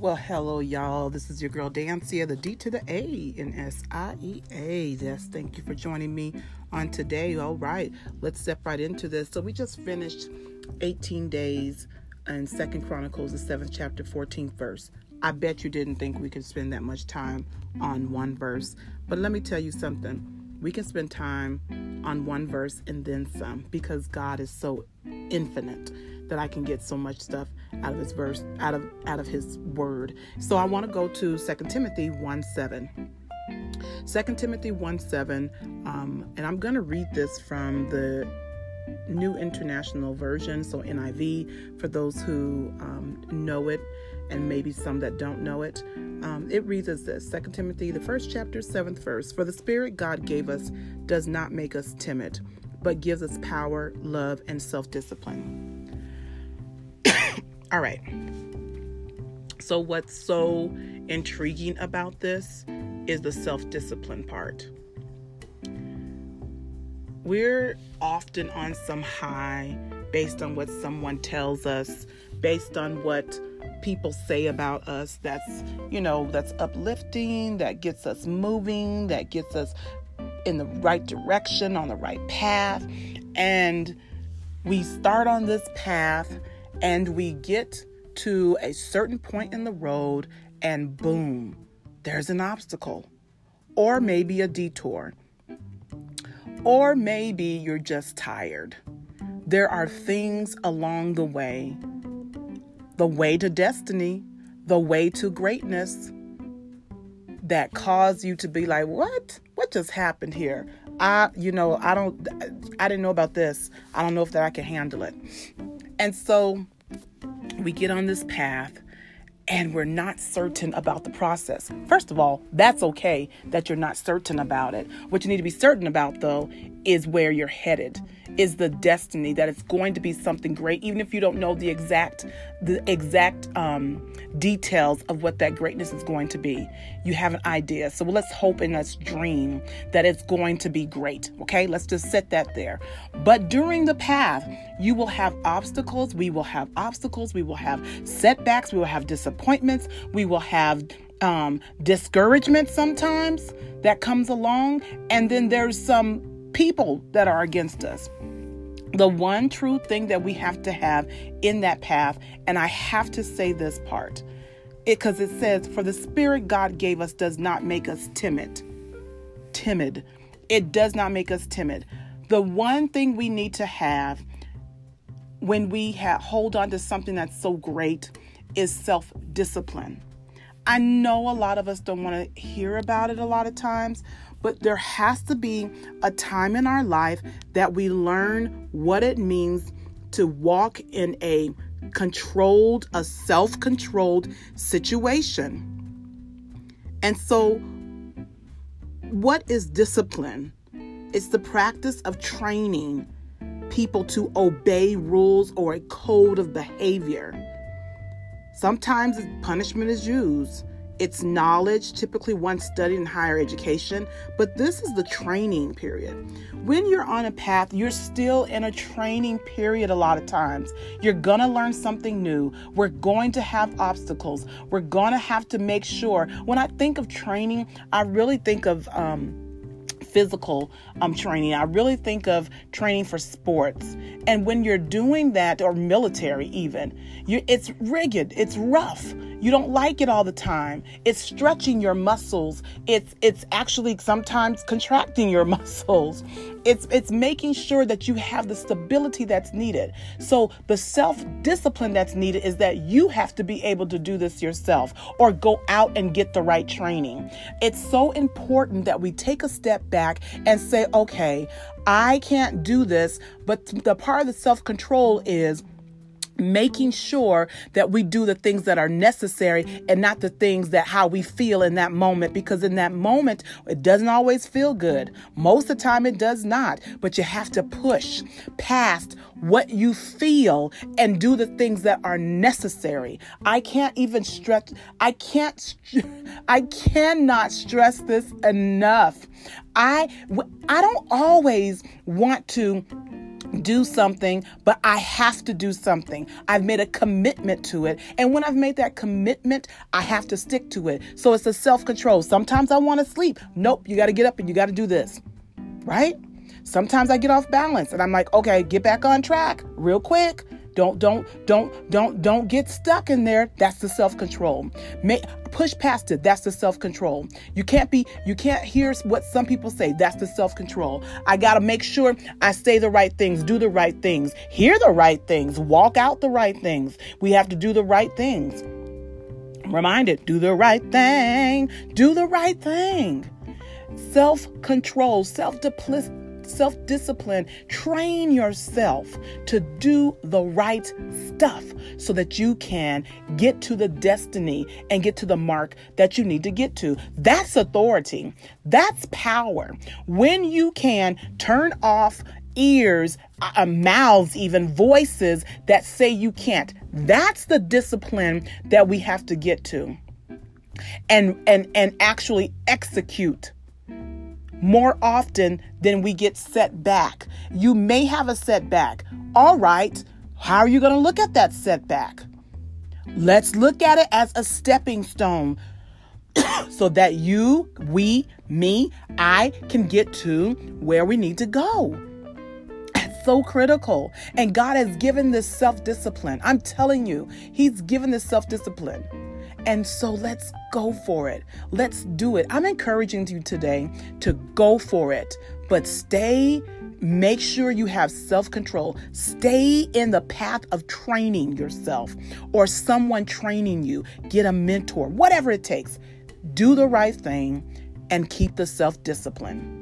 Well, hello, y'all. This is your girl Dansiea, the D to the A in S I E A. Yes, thank you for joining me on today. All right, let's step right into this. So we just finished 18 days in Second Chronicles, the seventh chapter, 14th verse. I bet you didn't think we could spend that much time on one verse, but let me tell you something. We can spend time on one verse and then some because God is so infinite that I can get so much stuff out of his verse, out of out of his word. So I want to go to 2 Timothy 1 7. 2 Timothy 1 7, um, and I'm going to read this from the New International Version, so NIV, for those who um, know it and maybe some that don't know it. Um, it reads as this 2 Timothy, the first chapter, seventh verse. For the Spirit God gave us does not make us timid, but gives us power, love, and self discipline. All right. So, what's so intriguing about this is the self discipline part. We're often on some high based on what someone tells us, based on what people say about us that's, you know, that's uplifting, that gets us moving, that gets us in the right direction, on the right path. And we start on this path and we get to a certain point in the road and boom, there's an obstacle, or maybe a detour, or maybe you're just tired. There are things along the way the way to destiny, the way to greatness that cause you to be like, what? What just happened here? I, you know, I don't, I didn't know about this. I don't know if that I can handle it. And so we get on this path and we're not certain about the process. First of all, that's okay that you're not certain about it. What you need to be certain about, though, is where you're headed is the destiny that it's going to be something great even if you don't know the exact the exact um, details of what that greatness is going to be. You have an idea. So let's hope and let's dream that it's going to be great okay? Let's just set that there. But during the path you will have obstacles. We will have obstacles. We will have setbacks. We will have disappointments. We will have um, discouragement sometimes that comes along. And then there's some people that are against us. The one true thing that we have to have in that path, and I have to say this part, because it, it says, For the Spirit God gave us does not make us timid. Timid. It does not make us timid. The one thing we need to have when we ha- hold on to something that's so great is self discipline. I know a lot of us don't want to hear about it a lot of times, but there has to be a time in our life that we learn what it means to walk in a controlled, a self controlled situation. And so, what is discipline? It's the practice of training people to obey rules or a code of behavior. Sometimes punishment is used. It's knowledge, typically one studied in higher education, but this is the training period. When you're on a path, you're still in a training period a lot of times. You're to learn something new. We're going to have obstacles. We're to have to make sure. When I think of training, I really think of, um, physical um, training. I really think of training for sports. And when you're doing that, or military even, you, it's rigid, it's rough. You don't like it all the time. It's stretching your muscles. It's it's actually sometimes contracting your muscles. It's it's making sure that you have the stability that's needed. So the self-discipline that's needed is that you have to be able to do this yourself or go out and get the right training. It's so important that we take a step back and say, "Okay, I can't do this." But the part of the self-control is making sure that we do the things that are necessary and not the things that how we feel in that moment because in that moment it doesn't always feel good. Most of the time it does not but you have to push past what you feel and do the things that are necessary. I can't even stress i can't i cannot stress this enough. I i don't always want to do something, but I have to do something. I've made a commitment to it. And when I've made that commitment, I have to stick to it. So it's a self control. Sometimes I want to sleep. Nope, you got to get up and you got to do this. Right? Sometimes I get off balance and I'm like, okay, get back on track real quick. Don't don't don't don't don't get stuck in there. That's the self-control. Make push past it. That's the self-control. You can't be you can't hear what some people say. That's the self-control. I got to make sure I say the right things, do the right things, hear the right things, walk out the right things. We have to do the right things. reminded, do the right thing. Do the right thing. Self-control, self-discipline self discipline, train yourself to do the right stuff so that you can get to the destiny and get to the mark that you need to get to. That's authority. That's power. When you can turn off ears, uh, mouths, even voices that say you can't. That's the discipline that we have to get to. And and and actually execute more often than we get set back. You may have a setback. All right, how are you going to look at that setback? Let's look at it as a stepping stone so that you, we, me, I can get to where we need to go. It's so critical. And God has given this self discipline. I'm telling you, He's given this self discipline. And so let's go for it. Let's do it. I'm encouraging you today to go for it, but stay. Make sure you have self control. Stay in the path of training yourself or someone training you. Get a mentor, whatever it takes. Do the right thing and keep the self discipline.